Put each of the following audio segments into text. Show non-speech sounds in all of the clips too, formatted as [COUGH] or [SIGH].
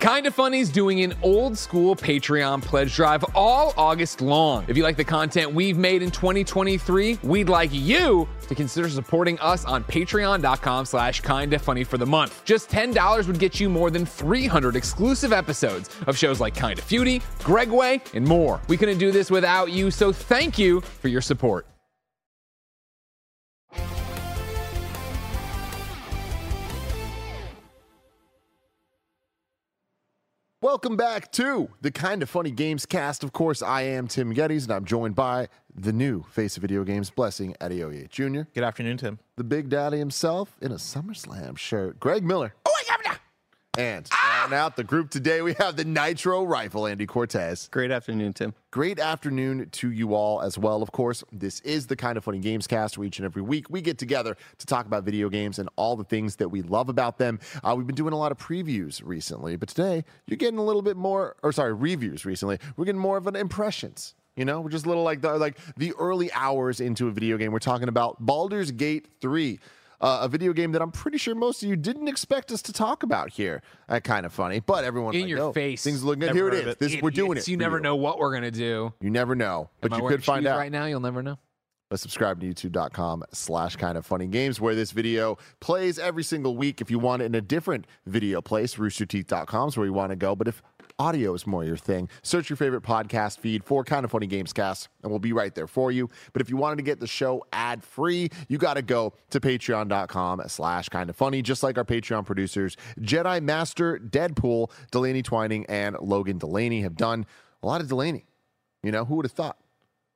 Kinda Funny's doing an old school Patreon pledge drive all August long. If you like the content we've made in 2023, we'd like you to consider supporting us on patreon.com slash kinda funny for the month. Just $10 would get you more than 300 exclusive episodes of shows like Kinda Feudy, Gregway, and more. We couldn't do this without you, so thank you for your support. Welcome back to the Kind of Funny Games cast. Of course, I am Tim Gettys, and I'm joined by the new face of video games, Blessing Adeoye Jr., Good afternoon, Tim. the Big Daddy himself in a SummerSlam shirt, Greg Miller. And Ah! out the group today, we have the Nitro Rifle, Andy Cortez. Great afternoon, Tim. Great afternoon to you all as well. Of course, this is the kind of funny games cast where each and every week we get together to talk about video games and all the things that we love about them. Uh, we've been doing a lot of previews recently, but today you're getting a little bit more, or sorry, reviews recently. We're getting more of an impressions. You know, we're just a little like the like the early hours into a video game. We're talking about Baldur's Gate 3. Uh, a video game that I'm pretty sure most of you didn't expect us to talk about here. Uh, kind of funny, but everyone In like, your "No, face. Things look good. Here it heard it. This we're doing it. You never know what we're gonna do. You never know, but Am you could find out. right now. You'll never know. But subscribe to youtube.com slash kind of funny games where this video plays every single week. If you want it in a different video place, roosterteeth.com is where you want to go. But if audio is more your thing, search your favorite podcast feed for kind of funny games cast and we'll be right there for you. But if you wanted to get the show ad free, you got to go to patreon.com slash kind of funny, just like our Patreon producers, Jedi Master Deadpool, Delaney Twining, and Logan Delaney have done a lot of Delaney. You know, who would have thought?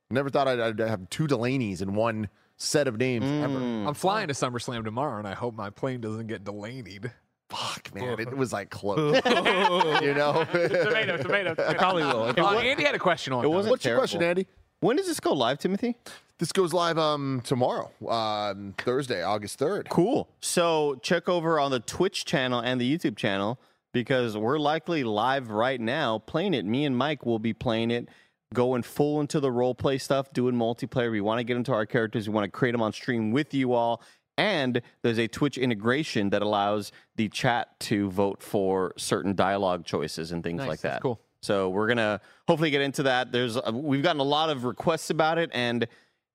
Never thought I'd, I'd have two Delaney's in one set of names ever. Mm. I'm flying to SummerSlam tomorrow, and I hope my plane doesn't get delayed. Fuck, man, it was like close. [LAUGHS] you know. [LAUGHS] tomato, tomato, tomato. [LAUGHS] Probably will. It, Uh, Andy had a question on it wasn't What's your question. Andy? when does this go live, Timothy? This goes live um tomorrow, um, Thursday, August third. Cool. So check over on the Twitch channel and the YouTube channel because we're likely live right now playing it. Me and Mike will be playing it, going full into the role play stuff, doing multiplayer. We want to get into our characters. We want to create them on stream with you all. And there's a Twitch integration that allows the chat to vote for certain dialogue choices and things Nice, like that's that. cool. So we're gonna hopefully get into that. There's uh, we've gotten a lot of requests about it, and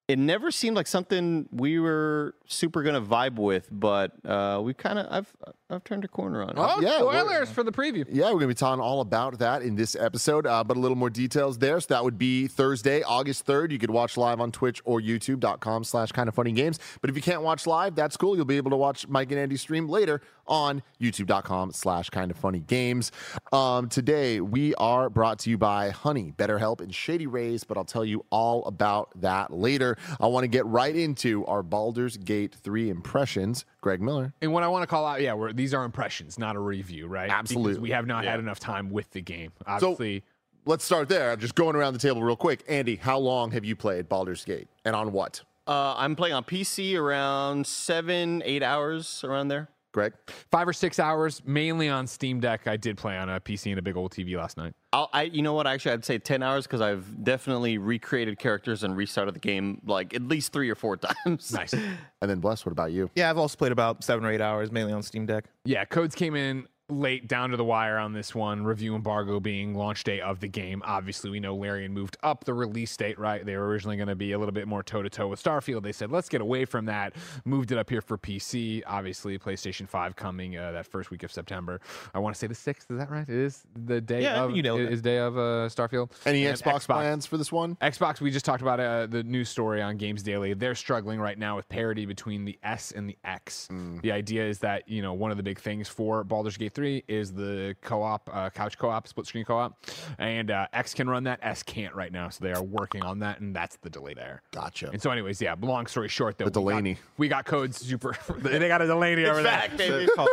it never seemed like something we were super gonna vibe with, but uh, we kind of I've I've turned a corner on it. Oh, Yeah, spoilers for the preview. Yeah, we're gonna be talking all about that in this episode, uh, but a little more details there. So that would be Thursday, August third. You could watch live on Twitch or YouTube.com slash kind of funny games. But if you can't watch live, that's cool. You'll be able to watch Mike and Andy stream later on YouTube.com slash kind of funny games. Um, today we are brought to you by Honey, BetterHelp, and Shady Rays, but I'll tell you all about that later. I want to get right into our Baldur's Gate 3 impressions. Greg Miller. And what I want to call out, yeah, we're, these are impressions, not a review, right? Absolutely. Because we have not Yeah. had enough time with the game. Obviously, let's start there. I'm just going around the table real quick. Andy, how long have you played Baldur's Gate and on what? Uh, I'm playing on PC around seven, eight hours around there. Greg? five or six hours, mainly on Steam Deck. I did play on a PC and a big old TV last night. I'll, I, you know what? Actually, I'd say ten hours because I've definitely recreated characters and restarted the game like at least three or four [LAUGHS] times. Nice. And then Bless, what about you? Yeah, I've also played about seven or eight hours, mainly on Steam Deck. Yeah, codes came in late down to the wire on this one. Review embargo being launch day of the game. Obviously, we know Larian moved up the release date, right? They were originally going to be a little bit more toe to toe with Starfield. They said, let's get away from that. Moved it up here for PC. Obviously, PlayStation 5 coming uh, that first week of September. I want to say the 6th. Is that right? It is the day Yeah, of, think you know it. is day of uh, Starfield. Any And Xbox, plans for this one? Xbox, we just talked about uh, the news story on Games Daily. They're struggling right now with parity between the S and the X. Mm. The idea is that, you know, one of the big things for Baldur's Gate Three is the co-op, uh, couch co-op, split screen co-op, and uh, X can run that. S can't right now, so they are working on that, and that's the delay there. Gotcha. And so, anyways, yeah. Long story short, though, The we got- Delaney. we got, codes super. [LAUGHS] they got a Delaney over there.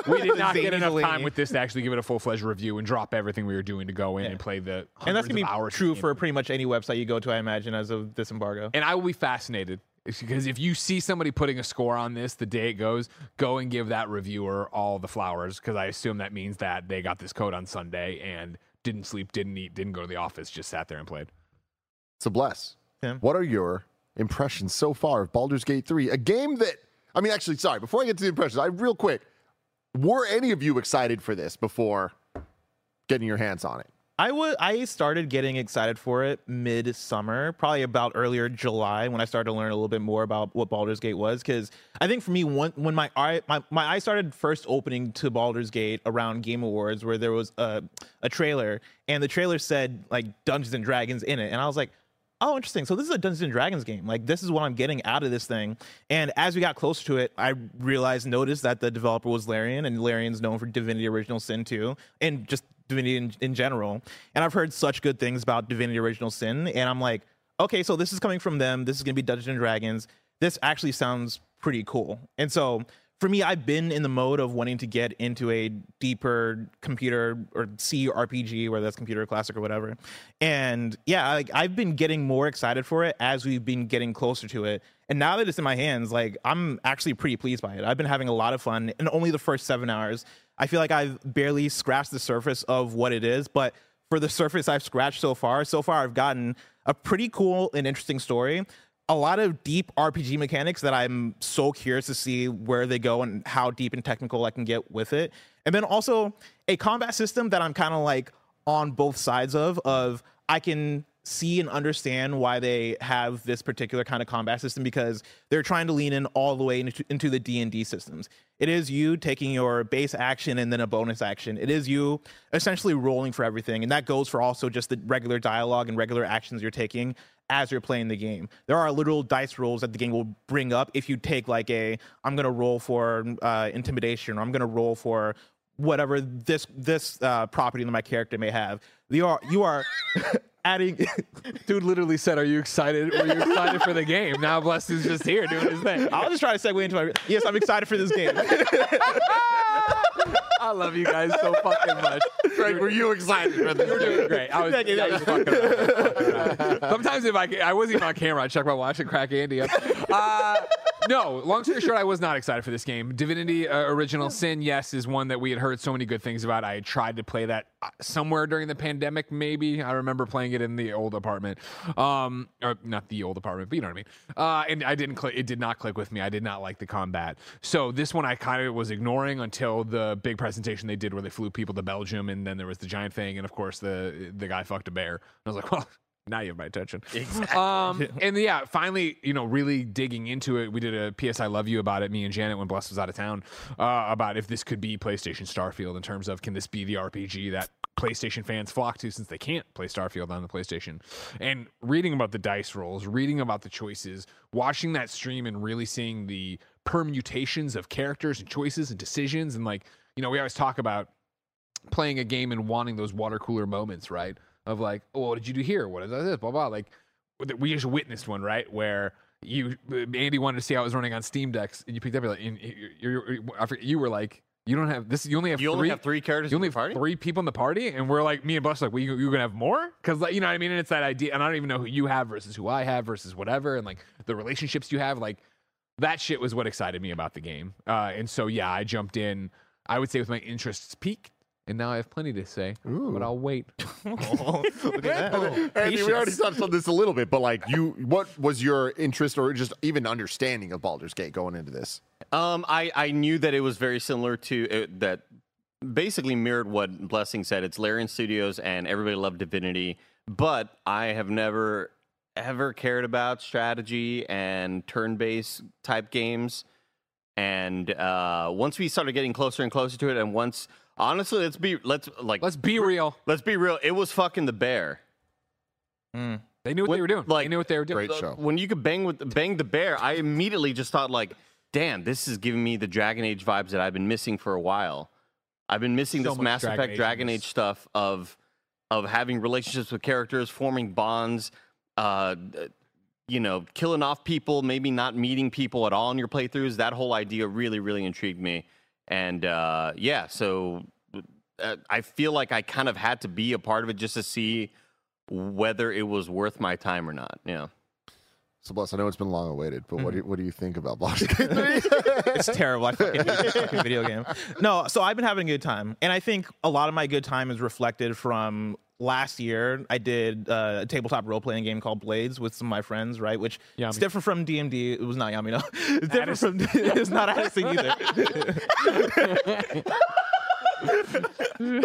We did [LAUGHS] not get enough time with this to actually give it a full fledged review and drop everything we were doing to go in and play the. and that's gonna be of true for pretty much any website you go to, I imagine, as of this embargo. And I will be fascinated It's because if you see somebody putting a score on this the day it goes, go and give that reviewer all the flowers because I assume that means that they got this code on Sunday and didn't sleep, didn't eat, didn't go to the office, just sat there and played. So bless. Yeah. What are your impressions so far of Baldur's Gate 3? A game that I mean actually sorry, before I get to the impressions, I real quick, were any of you excited for this before getting your hands on it? I was I started getting excited for it mid summer, probably about earlier July when I started to learn a little bit more about what Baldur's Gate was. Because I think for me, when my eye my, my eye started first opening to Baldur's Gate around Game Awards, where there was a a trailer, and the trailer said like Dungeons and Dragons in it, and I was like. Oh, interesting. So this is a Dungeons and Dragons game. Like this is what I'm getting out of this thing. And as we got closer to it, I realized, noticed that the developer was Larian, and Larian's known for Divinity Original Sin 2, and just Divinity in, in general. And I've heard such good things about Divinity Original Sin, and I'm like, okay, so this is coming from them. This is gonna be Dungeons and Dragons. This actually sounds pretty cool. And so for me, I've been in the mode of wanting to get into a deeper computer or C RPG, whether that's computer classic or whatever. And yeah, like I've been getting more excited for it as we've been getting closer to it. And now that it's in my hands, like I'm actually pretty pleased by it. I've been having a lot of fun in only the first seven hours. I feel like I've barely scratched the surface of what it is, but for the surface I've scratched so far, so far I've gotten a pretty cool and interesting story a lot of deep RPG mechanics that I'm so curious to see where they go and how deep and technical I can get with it. And then also a combat system that I'm kind of like on both sides of of I can see and understand why they have this particular kind of combat system because they're trying to lean in all the way into, into the D&D systems. It is you taking your base action and then a bonus action. It is you essentially rolling for everything and that goes for also just the regular dialogue and regular actions you're taking as you're playing the game. There are literal dice rolls that the game will bring up if you take like a I'm going to roll for uh, intimidation or I'm going to roll for whatever this this uh, property that my character may have. You are you are [LAUGHS] adding [LAUGHS] Dude literally said, "Are you excited? Were you excited for the game?" Now Bless is just here doing his thing. I'll just try to segue into my Yes, I'm excited for this game. [LAUGHS] I love you guys so fucking much. Greg, were you excited for You're doing great. I was, Thank you, I was fucking around. Fucking around. [LAUGHS] Sometimes if I I wasn't even on camera, I check my watch and crack Andy up. Uh, no, long story short, I was not excited for this game. Divinity uh, Original Sin, yes, is one that we had heard so many good things about. I had tried to play that uh, somewhere during the pandemic, maybe. I remember playing it in the old apartment, um, or not the old apartment, but you know what I mean. Uh, and I didn't click. It did not click with me. I did not like the combat. So this one I kind of was ignoring until the big presentation they did where they flew people to Belgium, and then there was the giant thing, and of course the the guy fucked a bear. I was like, [LAUGHS] well. Now you have my attention. Exactly. Um, [LAUGHS] and yeah, finally, you know, really digging into it. We did a PS I Love You about it, me and Janet, when Bless was out of town, uh, about if this could be PlayStation Starfield in terms of can this be the RPG that PlayStation fans flock to since they can't play Starfield on the PlayStation. And reading about the dice rolls, reading about the choices, watching that stream and really seeing the permutations of characters and choices and decisions. And like, you know, we always talk about playing a game and wanting those water cooler moments, right? Of like, oh, what did you do here? What is this? Blah blah. Like, we just witnessed one, right? Where you, Andy wanted to see how it was running on Steam decks, and you picked up, like, and you're, you were like, you don't have this. You only have You three. only have three characters You only have party? three people in the party, and we're like, me and Bush, like, well, you, you gonna have more? Because like, you know what I mean? And it's that idea, and I don't even know who you have versus who I have versus whatever, and like the relationships you have, like that shit was what excited me about the game. Uh, and so yeah, I jumped in. I would say with my interests peaked, and now I have plenty to say, but I'll wait. [LAUGHS] Look at that. [LAUGHS] Andy, we already touched on this a little bit, but like you, what was your interest or just even understanding of Baldur's Gate going into this? Um, I, I knew that it was very similar to uh, that. Basically mirrored what Blessing said. It's Larian Studios, and everybody loved Divinity, but I have never ever cared about strategy and turn-based type games. And uh, once we started getting closer and closer to it, and once honestly, let's be let's like Let's be real. let's be real. It was fucking the bear. They knew what, What- they were doing. like- they knew what they were doing. Great show. When you could bang with bang the bear, I immediately just thought like, damn, this is giving me the Dragon Age vibes that I've been missing for a while. I've been missing So this much Mass Dragon Effect Age Dragon Age stuff of of having relationships with characters, forming bonds, uh, you know, killing off people, maybe not meeting people at all in your playthroughs. That whole idea really, really intrigued me. And uh, yeah, so uh, I feel like I kind of had to be a part of it just to see whether it was worth my time or not. Yeah. So, Bless, I know it's been long awaited, but what, do you, Mm-hmm. what do you think about Baldur's Gate 3? it's terrible. I fucking hate this fucking video game. [LAUGHS] No, so I've been having a good time, and I think a lot of my good time is reflected from last year. I did uh, a tabletop role playing game called Blades with some of my friends, right? Which Yummy. it's different from D&D. It was not Yummy, no. [LAUGHS] It's different from. It's not Addison either. [LAUGHS] you,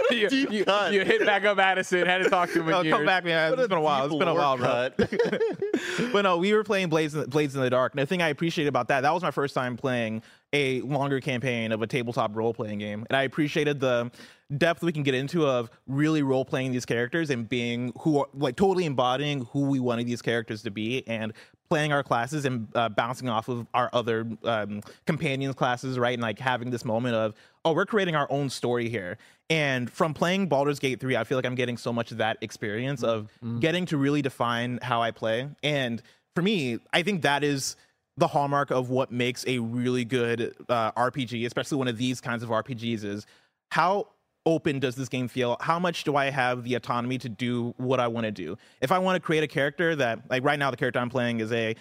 you, cut. you hit back up Addison, had to talk to him. No, come back, man. It's been a while. It's been a while, bro. [LAUGHS] But no, we were playing Blades in, Blades in the Dark. And the thing I appreciated about that, that was my first time playing a longer campaign of a tabletop role playing game. And I appreciated the depth we can get into of really role playing these characters and being who are like totally embodying who we wanted these characters to be and playing our classes and uh, bouncing off of our other um, companions classes, right? And like having this moment of, oh, we're creating our own story here. And from playing Baldur's Gate 3, I feel like I'm getting so much of that experience of getting to really define how I play. And for me, I think that is the hallmark of what makes a really good uh, RPG, especially one of these kinds of RPGs, is how open does this game feel? How much do I have the autonomy to do what I want to do? If I want to create a character that, like right now, the character I'm playing is a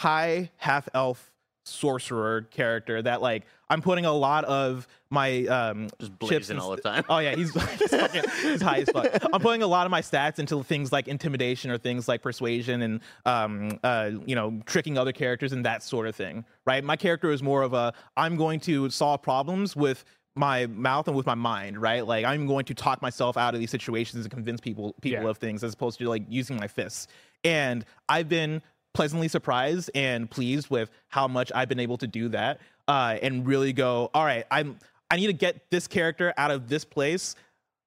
high half elf sorcerer character that like I'm putting a lot of my um Just blazing and all the time. Oh yeah, he's [LAUGHS] he's, fucking, he's high as fuck. I'm putting a lot of my stats into things like intimidation or things like persuasion and um uh you know tricking other characters and that sort of thing. Right? My character is more of a I'm going to solve problems with my mouth and with my mind, right? Like I'm going to talk myself out of these situations and convince people people Yeah. of things as opposed to like using my fists. And I've been pleasantly surprised and pleased with how much I've been able to do that uh, and really go, all right, I'm I need to get this character out of this place.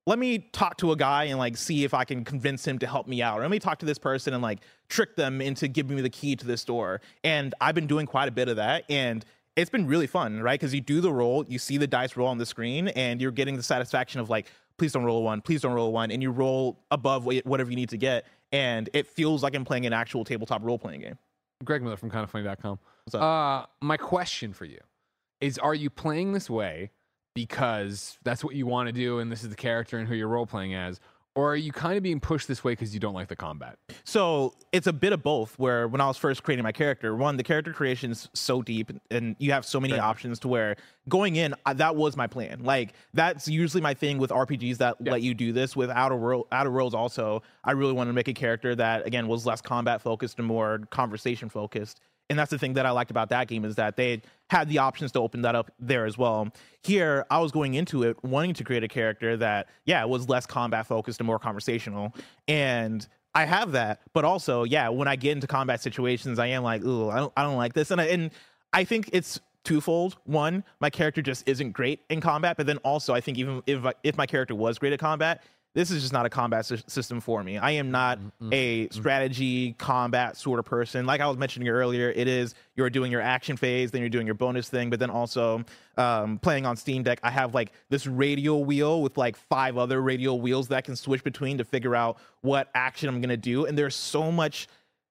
Let me talk to a guy and like see if I can convince him to help me out. Or let me talk to this person and like trick them into giving me the key to this door. And I've been doing quite a bit of that. And it's been really fun, right? Because you do the roll, you see the dice roll on the screen, and you're getting the satisfaction of like, please don't roll a one, please don't roll a one, and you roll above whatever you need to get, and it feels like I'm playing an actual tabletop role playing game. Greg Miller from kindoffunny.com. What's up? Uh, my question for you is Are you playing this way because that's what you want to do and this is the character and who you're role playing as? Or are you kind of being pushed this way because you don't like the combat? So it's a bit of both. Where when I was first creating my character, one, the character creation is so deep, and you have so many options to where going in, I, that was my plan. Like that's usually my thing with RPGs that let you do this. With Outer World, Outer Worlds, also, I really wanted to make a character that again was less combat focused and more conversation focused. And that's the thing that I liked about that game is that they had the options to open that up there as well. Here, I was going into it wanting to create a character that, yeah, was less combat focused and more conversational. And I have that, but also, yeah, when I get into combat situations, I am like, ooh, I don't, I don't like this, and I, and I think it's twofold. One, my character just isn't great in combat, but then also, I think even if if my character was great at combat, this is just not a combat sy- system for me. I am not mm, mm, a mm, strategy combat sort of person. Like I was mentioning earlier, it is you're doing your action phase, then you're doing your bonus thing, but then also um, playing on Steam Deck, I have like this radial wheel with like five other radial wheels that I can switch between to figure out what action I'm gonna do. And there's so much,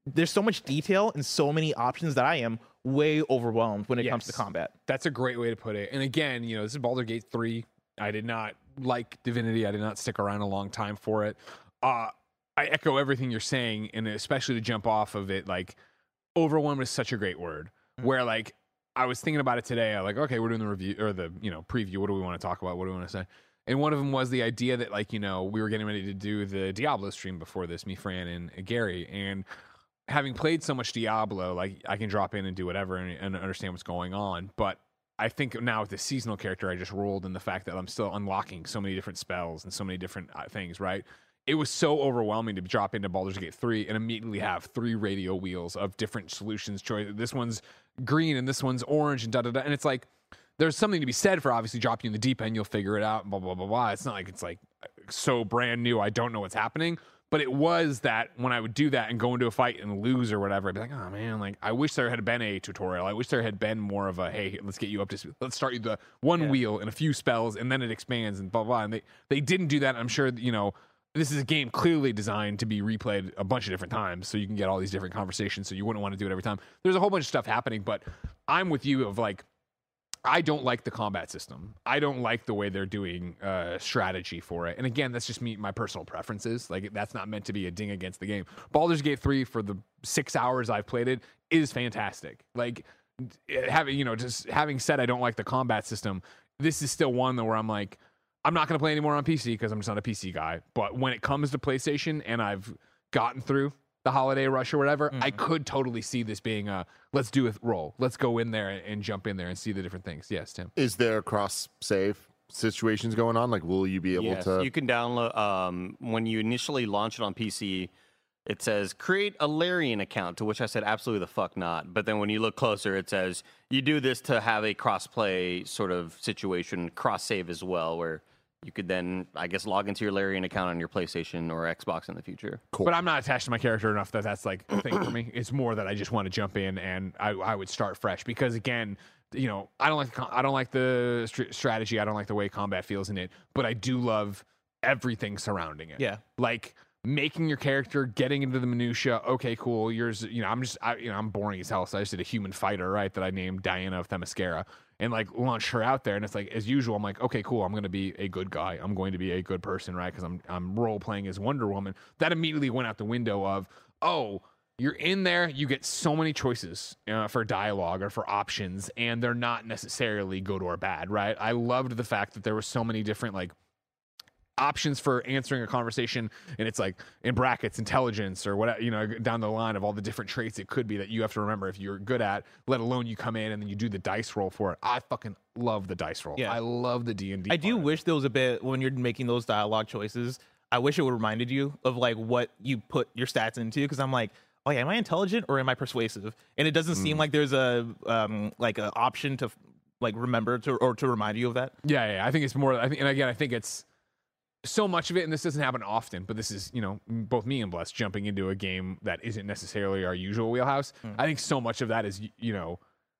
there's so much detail and so many options that I am way overwhelmed when it comes to combat. That's a great way to put it. And again, you know, this is Baldur's Gate 3. I did not like Divinity. I did not stick around a long time for it. Uh, I echo everything you're saying, and especially to jump off of it, like overwhelmed is such a great word. Where like I was thinking about it today, I like, okay, we're doing the review or the you know preview. What do we want to talk about? What do we want to say? And one of them was the idea that like you know we were getting ready to do the Diablo stream before this, me, Fran, and Gary, and having played so much Diablo, like I can drop in and do whatever and, and understand what's going on. But I think now with the seasonal character I just rolled and the fact that I'm still unlocking so many different spells and so many different uh, things, right? It was so overwhelming to drop into Baldur's Gate 3 and immediately have three radio wheels of different solutions. Choice. This one's green and this one's orange and da da da. And it's like, there's something to be said for obviously dropping in the deep end. You'll figure it out. Blah blah blah blah. It's not like it's like so brand new. I don't know what's happening. But it was that when I would do that and go into a fight and lose or whatever, I'd be like, oh man, like I wish there had been a tutorial. I wish there had been more of a hey, let's get you up to speed. Let's start you the one wheel and a few spells and then it expands and blah blah. And they they didn't do that. I'm sure you know this is a game clearly designed to be replayed a bunch of different times so you can get all these different conversations. So you wouldn't want to do it every time. There's a whole bunch of stuff happening, but I'm with you of like I don't like the combat system. I don't like the way they're doing uh, strategy for it. And again, that's just me, my personal preferences. Like that's not meant to be a ding against the game. Baldur's Gate three for the six hours I've played it is fantastic. Like having you know just having said I don't like the combat system, this is still one though where I'm like I'm not going to play anymore on PC because I'm just not a PC guy. But when it comes to PlayStation and I've gotten through the holiday rush or whatever, I could totally see this being a let's do a roll. Let's go in there and, and jump in there and see the different things. Yes, Tim. Is there cross save situations going on? Like, will you be able Yes, to? you can download um, when you initially launch it on PC. It says create a Larian account, to which I said absolutely the fuck not. But then when you look closer, it says you do this to have a cross-play sort of situation, cross-save as well, where you could then, I guess, log into your Larian account on your PlayStation or Xbox in the future. Cool. But I'm not attached to my character enough that that's like a thing for me. It's more that I just want to jump in and I, I would start fresh because again, you know, I don't like the, I don't like the str- strategy. I don't like the way combat feels in it. But I do love everything surrounding it. Yeah. like making your character, getting into the minutia. Okay, cool. Yours, you know, I'm just, I, you know, I'm boring as hell. So I just did a human fighter, right? That I named Diana of Themyscira and like launch her out there. And it's like, as usual, I'm like, okay, cool. I'm going to be a good guy. I'm going to be a good person, right? Because I'm, I'm role playing as Wonder Woman. That immediately went out the window of, oh, you're in there, you get so many choices uh, for dialogue or for options, and they're not necessarily good or bad, right? I loved the fact that there were so many different like options for answering a conversation and it's like in brackets intelligence or whatever you know down the line of all the different traits it could be that you have to remember if you're good at let alone you come in and then you do the dice roll for it i fucking love the dice roll Yeah. i love the d&d I do wish there was a bit when you're making those dialogue choices. I wish it would reminded you of like what you put your stats into because I'm like, oh yeah, am I intelligent or am I persuasive? And it doesn't seem like there's a um like an option to like remember to or to remind you of that. Yeah, yeah. I think it's more. I think, and again, I think it's so much of it, and this doesn't happen often. But this is, you know, both me and Bless jumping into a game that isn't necessarily our usual wheelhouse. I think so much of that is, you know,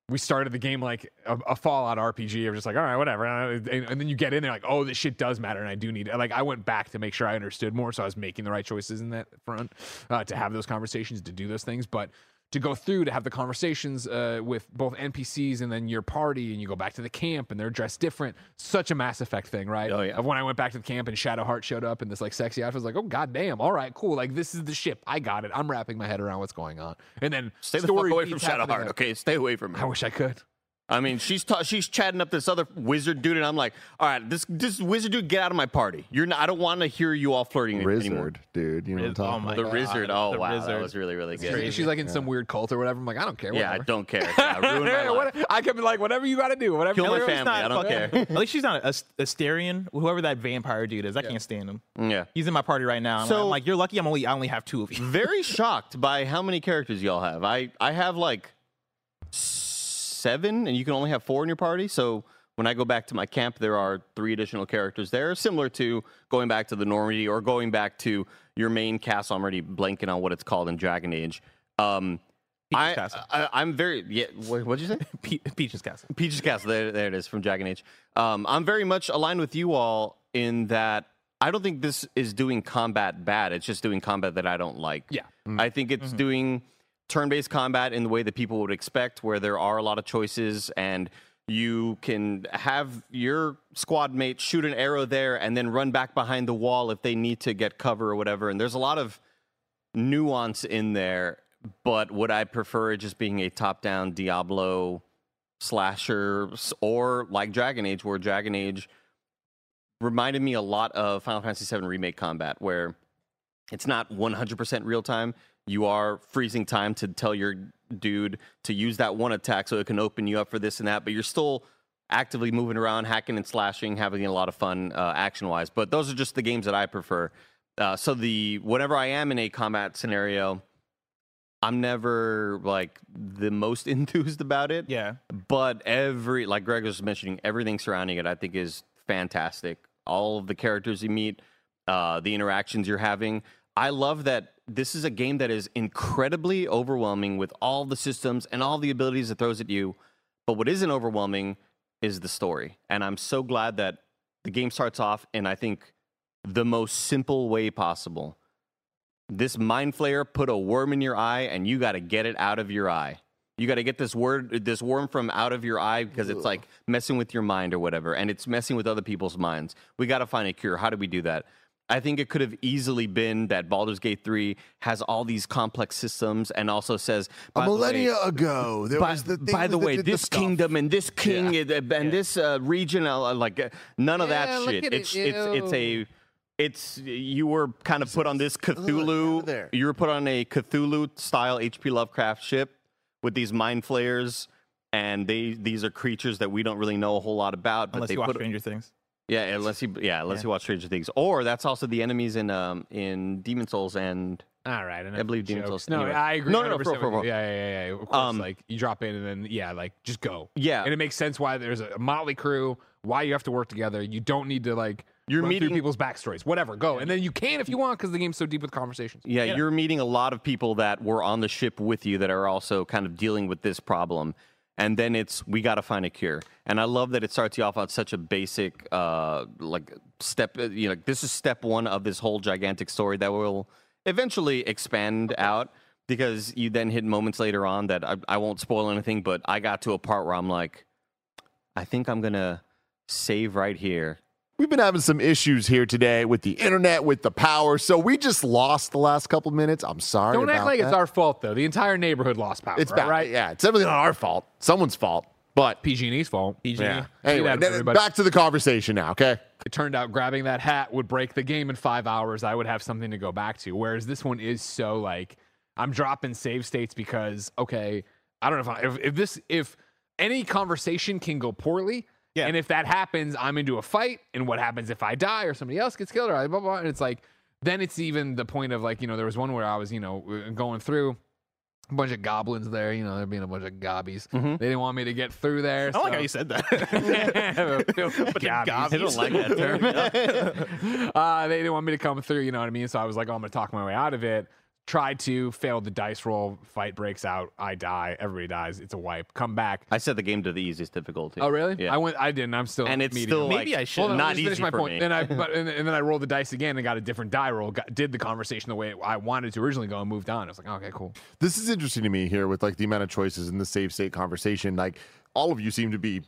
we started the game like a, a Fallout RPG. Of just like, all right, whatever, and, and then you get in there like, oh, this shit does matter, and I do need. It. Like, I went back to make sure I understood more, so I was making the right choices in that front uh, to have those conversations, to do those things, but to go through to have the conversations uh, with both NPCs and then your party, and you go back to the camp and they're dressed different. Such a Mass Effect thing, right? Oh, yeah. Of when I went back to the camp and Shadowheart showed up in this like sexy outfit, I was like, oh goddamn, all right, cool. Like this is the ship. I got it. I'm wrapping my head around what's going on. And then Stay the fuck away from Shadowheart, okay? Stay away from me. I wish I could. I mean, she's ta- she's chatting up this other wizard dude, and I'm like, all right, this this wizard dude, get out of my party. You're not. I don't want to hear you all flirting anymore. Wizard, dude. You know what I'm oh talking oh about? The wizard. Oh The wow, that wizard. was really really She's, good. she's like in some weird cult or whatever. I'm like, I don't care. Yeah, I don't care. [LAUGHS] Yeah, ruin my Yeah, life. what- I kept like, whatever you got to do, whatever. Kill my At least family. I don't care. [LAUGHS] At least she's not a, a Astarion, whoever that vampire dude is. I can't stand him. Yeah. He's in my party right now. I'm, So- like, I'm like, you're lucky. I'm only I only have two of you. Very [LAUGHS] shocked by how many characters y'all have. I I have like seven, and you can only have four in your party. So when I go back to my camp, there are three additional characters there, similar to going back to the Normandy or going back to your main castle. I'm already blanking on what it's called in Dragon Age. Um, Peach's I, Castle. I, I'm very yeah. What, what'd you say? [LAUGHS] Pe- Peach's castle. Peach's Castle. There, there it is from Dragon Age. Um, I'm very much aligned with you all in that I don't think this is doing combat bad. It's just doing combat that I don't like. Yeah. I think it's doing turn-based combat in the way that people would expect, where there are a lot of choices and you can have your squad mate shoot an arrow there and then run back behind the wall if they need to get cover or whatever. And there's a lot of nuance in there, but would I prefer it just being a top-down Diablo slasher or like Dragon Age, where Dragon Age reminded me a lot of Final Fantasy VII Remake combat, where it's not 100% real time. You are freezing time to tell your dude to use that one attack so it can open you up for this and that, but you're still actively moving around, hacking and slashing, having a lot of fun uh, action wise. But those are just the games that I prefer. Uh, so the whenever I am in a combat scenario, I'm never like the most [LAUGHS] enthused about it Yeah. but every like Greg was mentioning, everything surrounding it, I think is fantastic. All of the characters you meet, uh, the interactions you're having. I love that this is a game that is incredibly overwhelming with all the systems and all the abilities it throws at you. But what isn't overwhelming is the story. And I'm so glad that the game starts off in, I think, the most simple way possible. This mind flayer put a worm in your eye, and you got to get it out of your eye. You got to get this word, this worm from out of your eye because it's like messing with your mind or whatever, and it's messing with other people's minds. We got to find a cure. How do we do that? I think it could have easily been that Baldur's Gate 3 has all these complex systems and also says A by the way- millennia ago, there by, was the by the way, did the this kingdom and this king and, and this uh, region, uh, like uh, none of Yeah, that look shit. at it, It's it's it's a it's you were kind of put on this Cthulhu. there. You were put on a Cthulhu style H.P. Lovecraft ship with these mind flayers, and they these are creatures that we don't really know a whole lot about. But Unless they you watch put Stranger Things. Yeah, unless you yeah unless Yeah. you watch Stranger Things, or that's also the enemies in um in Demon Souls and All right, I believe Demon. Souls- No, anyway. I agree. No, no, no, 100% for- for- for- Yeah, yeah, yeah, yeah. Of course, Um, like you drop in and then yeah, like just go. Yeah. and it makes sense why there's a motley crew. Why you have to work together. You don't need to like You're run meeting- people's backstories. Whatever, go, and then you can if you want because the game's so deep with conversations. Yeah, you're meeting a lot of people that were on the ship with you that are also kind of dealing with this problem. And then it's we got to find a cure. And I love that it starts you off on such a basic uh like step uh, you know this is step 1 of this whole gigantic story that will eventually expand out because you then hit moments later on that I, I won't spoil anything but I got to a part where I'm like I think I'm to save right here We've been having some issues here today with the internet, with the power. So we just lost the last couple minutes. I'm sorry. Don't act like it's our fault though. The entire neighborhood lost power. It's bad, right? Yeah, it's definitely not our fault. Someone's fault. But PG&E's fault. yeah. Hey, Anyway, that, back to the conversation now. Okay. it turned out grabbing that hat would break the game in five hours. I would have something to go back to. Whereas this one is so like I'm dropping save states because okay, I don't know if I, if, if this if any conversation can go poorly. Yeah. And if that happens, I'm into a fight. And what happens if I die or somebody else gets killed or blah, blah, blah. And it's like, then it's even the point of like, you know, there was one where I was, you know, going through a bunch of goblins there, you know, there being a bunch of gobbies. They didn't want me to get through there. I don't like how you said that. [LAUGHS] [LAUGHS] Gobbies. I don't like that term. [LAUGHS] uh, they didn't want me to come through, you know what I mean? So I was like, oh, I'm going to talk my way out of it. Tried to, fail the dice roll, fight breaks out, I die, everybody dies, it's a wipe. Come back. I set the game to the easiest difficulty. Oh, really? Yeah. I went, I didn't, I'm still and it's medium. still Maybe like, I should. Hold not let me just easy finish my for point. me. Then I, [LAUGHS] but, and, and then I rolled the dice again and got a different die roll. Got, did the conversation the way I wanted to originally go and moved on. I was like, okay, cool. This is interesting to me here with like the amount of choices in the save state conversation. Like all of you seem to be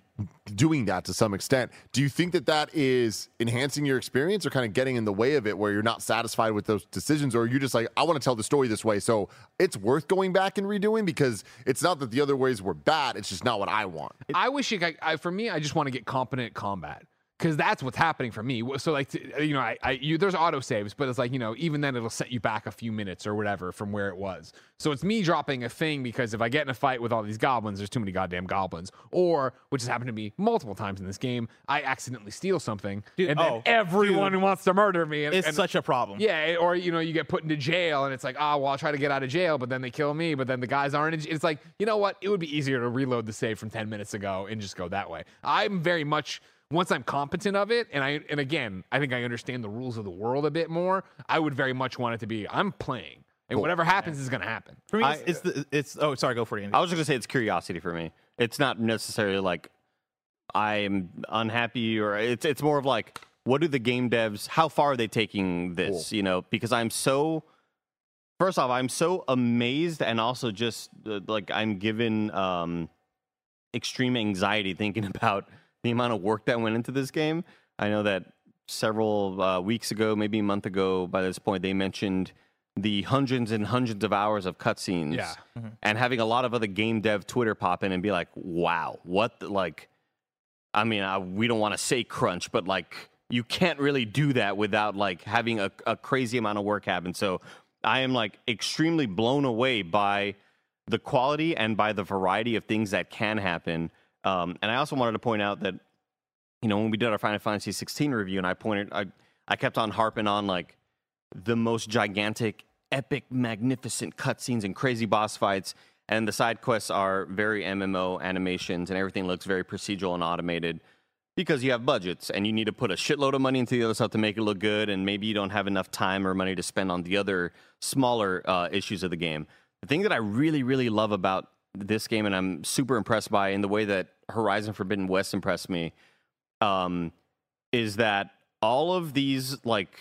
doing that to some extent. Do you think that that is enhancing your experience or kind of getting in the way of it where you're not satisfied with those decisions or you're you just like I want to tell the story this way so it's worth going back and redoing because it's not that the other ways were bad, it's just not what I want. I wish it, I, I, for me, I just want to get competent at combat because that's what's happening for me. So like, you know, I, I you, there's auto saves, but it's like you know, even then it'll set you back a few minutes or whatever from where it was. So it's me dropping a thing because if I get in a fight with all these goblins, there's too many goddamn goblins. Or which has happened to me multiple times in this game, I accidentally steal something, Dude, and then oh, everyone wants to murder me. And, it's and- such a problem. yeah, eh, or you know, you get put into jail, and it's like, oh, well, I'll try to get out of jail, but then they kill me, but then the guys aren't. It's like, you know what? It would be easier to reload the save from ten minutes ago and just go that way. I'm very much once I'm competent of it, and I and again, I think I understand the rules of the world a bit more. I would very much want it to be, I'm playing, and whatever happens is going to happen. For me, I- it's, it's the it's. Oh, sorry. Go for it. Andy. I was just gonna say it's curiosity for me. It's not necessarily like I'm unhappy or it's it's more of like what do the game devs how far are they taking this? You know, because I'm so first off, I'm so amazed and also just uh, like I'm given um extreme anxiety thinking [LAUGHS] about the amount of work that went into this game. I know that several uh, weeks ago, maybe a month ago, by this point, they mentioned the hundreds and hundreds of hours of cutscenes. Yeah. And having a lot of other game dev Twitter pop in and be like, wow, what, the, like, I mean, I, we don't want to say crunch, but like, you can't really do that without like having a, a crazy amount of work happen. So I am like extremely blown away by the quality and by the variety of things that can happen. Um, and I also wanted to point out that, you know, when we did our Final Fantasy 16 review, and I pointed, I, I kept on harping on like the most gigantic, epic, magnificent cutscenes and crazy boss fights. And the side quests are very MMO animations, and everything looks very procedural and automated. because you have budgets and you need to put a shitload of money into the other stuff to make it look good, and maybe you don't have enough time or money to spend on the other smaller uh, issues of the game. The thing that I really, really love about this game, and I'm super impressed by, in the way that Horizon Forbidden West impressed me, um, is that all of these like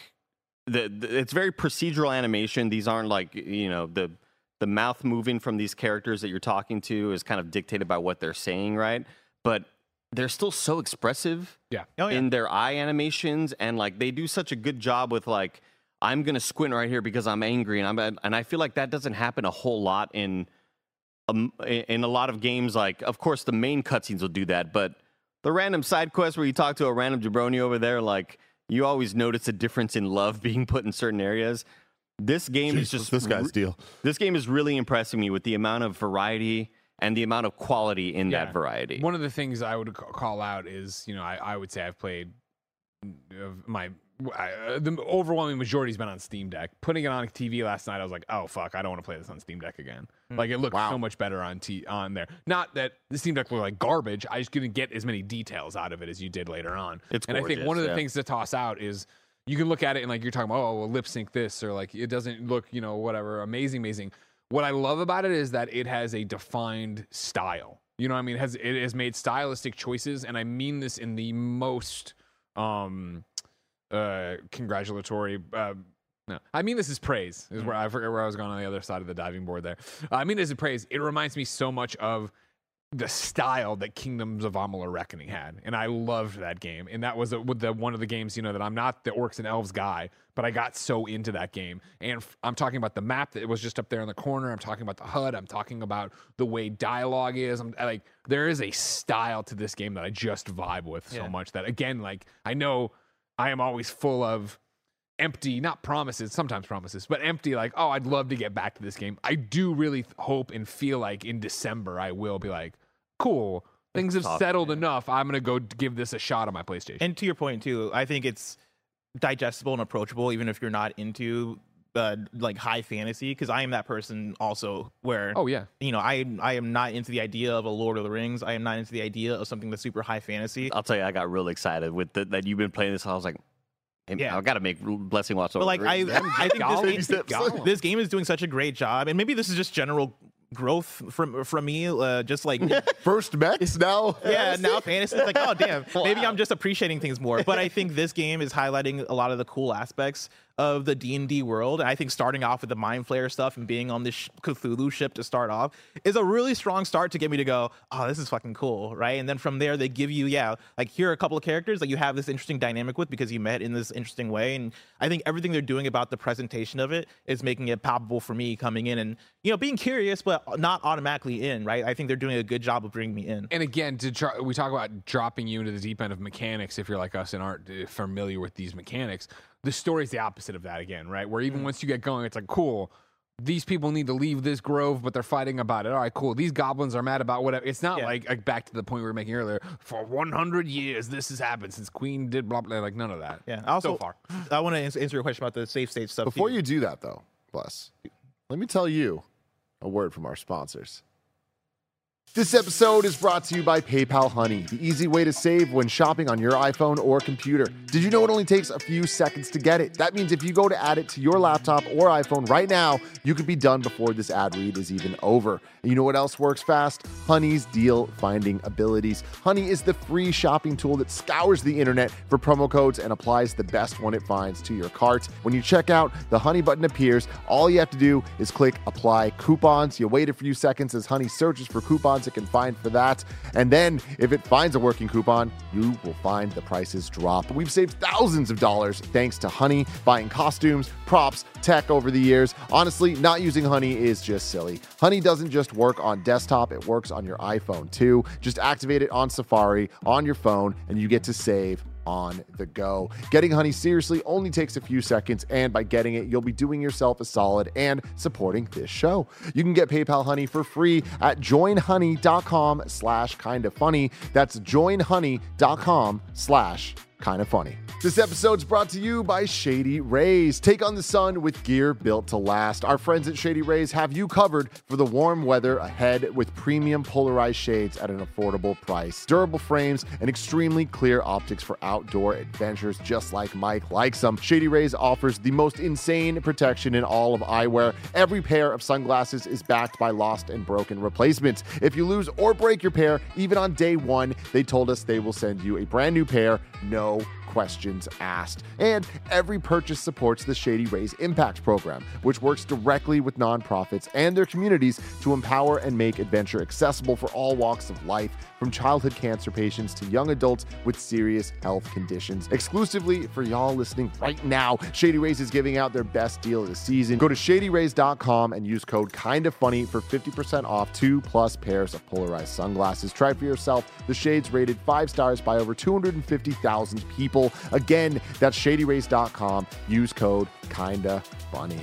the, the it's very procedural animation. These aren't like you know the the mouth moving from these characters that you're talking to is kind of dictated by what they're saying, right? But they're still so expressive Yeah. Oh, yeah. in their eye animations and like they do such a good job with like I'm gonna squint right here because I'm angry and I'm and I feel like that doesn't happen a whole lot in um, in a lot of games. Like of course the main cutscenes will do that, but the random side quest where you talk to a random jabroni over there, like you always notice a difference in love [LAUGHS] being put in certain areas. This game is just this guy's re- deal. this game is really impressing me with the amount of variety and the amount of quality in Yeah. that variety. One of the things I would call out is, you know, I, I would say I've played of my I, uh, the overwhelming majority has been on Steam Deck. Putting it on TV last night, I was like, oh fuck, I don't want to play this on Steam Deck again. Like it looked Wow. so much better on t- on there. Not that the Steam Deck looked like garbage. I just didn't get as many details out of it as you did later on. It's and I think one of the yeah. things to toss out is you can look at it and like you're talking about, oh, well, lip sync this or like it doesn't look, you know, whatever, amazing, amazing. What I love about it is that it has a defined style. You know what I mean? It has it has made stylistic choices, and I mean this in the most um uh congratulatory uh no, I mean this is praise. Is where I forget where I was going on the other side of the diving board there. I mean this is praise. It reminds me so much of the style that Kingdoms of Amalur Reckoning had, and I loved that game. And that was a, with the one of the games, you know, that I'm not the orcs and elves guy, but I got so into that game. And f- I'm talking about the map that was just up there in the corner. I'm talking about the HUD. I'm talking about the way dialogue is. I'm I, like, there is a style to this game that I just vibe with so Yeah. much that again, like, I know I am always full of empty not promises sometimes promises but empty like oh i'd love to get back to this game. I do really th- hope and feel like in december i will be like cool things have tough, settled yeah. enough. I'm gonna go give this a shot on my playstation. And to your point too, I think it's digestible and approachable, even if you're not into uh, like high fantasy. Because I am that person also, where oh yeah you know I I am not into the idea of a Lord of the Rings. I am not into the idea of something that's super high fantasy. I'll tell you, I got real excited with the, that you've been playing this. I was like, hey, Yeah. I got to make Blessing Watch. But like I, [LAUGHS] I think this, Gollum. this game is doing such a great job, and maybe this is just general growth from from me. Uh, just like [LAUGHS] First mechs now. [LAUGHS] yeah, now fantasy. Like, oh damn, maybe I'm just appreciating things more. But I think this game is highlighting a lot of the cool aspects of the D and D world. And I think starting off with the Mind Flayer stuff and being on this Cthulhu ship to start off is a really strong start to get me to go, oh, this is fucking cool, right? And then from there, they give you, yeah, like here are a couple of characters that you have this interesting dynamic with because you met in this interesting way. And I think everything they're doing about the presentation of it is making it palpable for me coming in and you know being curious, but not automatically in, right? I think they're doing a good job of bringing me in. and again to try, we talk about dropping you into the deep end of mechanics if you're like us and aren't uh, familiar with these mechanics the story's the opposite of that again right where even mm. once you get going it's like cool these people need to leave this grove but they're fighting about it all right cool these goblins are mad about whatever it's not Yeah. like, like back to the point we were making earlier for 100 years this has happened since queen did blah blah like none of that Yeah. Also, so far [LAUGHS] I want to answer, answer your question about the save state stuff. Before too. you do that, though, Bless, let me tell you a word from our sponsors. This episode is brought to you by PayPal Honey, the easy way to save when shopping on your iPhone or computer. Did you know it only takes a few seconds to get it? That means if you go to add it to your laptop or iPhone right now, you could be done before this ad read is even over. And you know what else works fast? Honey's deal finding abilities. Honey is the free shopping tool that scours the internet for promo codes and applies the best one it finds to your cart. When you check out, the Honey button appears. All you have to do is click apply coupons. You wait a few seconds as Honey searches for coupons it can find for that. And then if it finds a working coupon, you will find the prices drop. We've saved thousands of dollars thanks to Honey buying costumes, props, tech over the years. Honestly, not using Honey is just silly. Honey doesn't just work on desktop, it works on your iPhone too. Just activate it on Safari on your phone and you get to save on the go. Getting honey seriously only takes a few seconds, and by getting it, you'll be doing yourself a solid and supporting this show. You can get PayPal Honey for free at joinhoney.com slash kind of funny. That's joinhoney.com slash kind of funny. This episode's brought to you by Shady Rays. Take on the sun with gear built to last. Our friends at Shady Rays have you covered for the warm weather ahead with premium polarized shades at an affordable price. Durable frames and extremely clear optics for outdoor adventures, just like Mike likes them. Shady Rays offers the most insane protection in all of eyewear. Every pair of sunglasses is backed by lost and broken replacements. If you lose or break your pair, even on day one, they told us they will send you a brand new pair, no questions asked. And every purchase supports the Shady Rays Impact Program, which works directly with nonprofits and their communities to empower and make adventure accessible for all walks of life, from childhood cancer patients to young adults with serious health conditions. Exclusively for y'all listening right now, Shady Rays is giving out their best deal of the season. Go to shadyrays.com and use code kinda funny for 50% off two plus pairs of polarized sunglasses. Try for yourself. The shades rated five stars by over 250,000 people. Again, that's shadyrays.com. Use code kinda funny.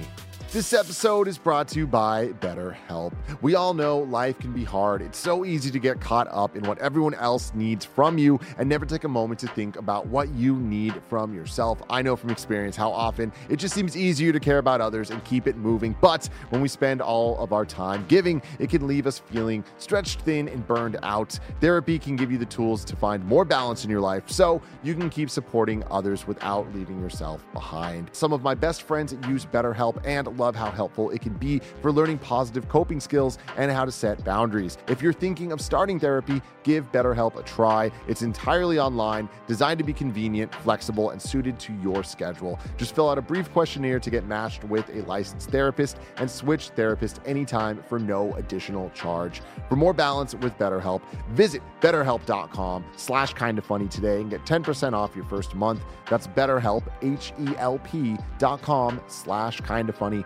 This episode is brought to you by BetterHelp. We all know life can be hard. It's so easy to get caught up in what everyone else needs from you and never take a moment to think about what you need from yourself. I know from experience how often it just seems easier to care about others and keep it moving. But when we spend all of our time giving, it can leave us feeling stretched thin and burned out. Therapy can give you the tools to find more balance in your life so you can keep supporting others without leaving yourself behind. Some of my best friends use BetterHelp and love how helpful it can be for learning positive coping skills and how to set boundaries. If you're thinking of starting therapy, give BetterHelp a try. It's entirely online, designed to be convenient, flexible, and suited to your schedule. Just fill out a brief questionnaire to get matched with a licensed therapist and switch therapist anytime for no additional charge. For more balance with BetterHelp, visit betterhelp.com slash kind of funny today and get 10% off your first month. That's betterhelp, H-E-L-P dot com slash kind of funny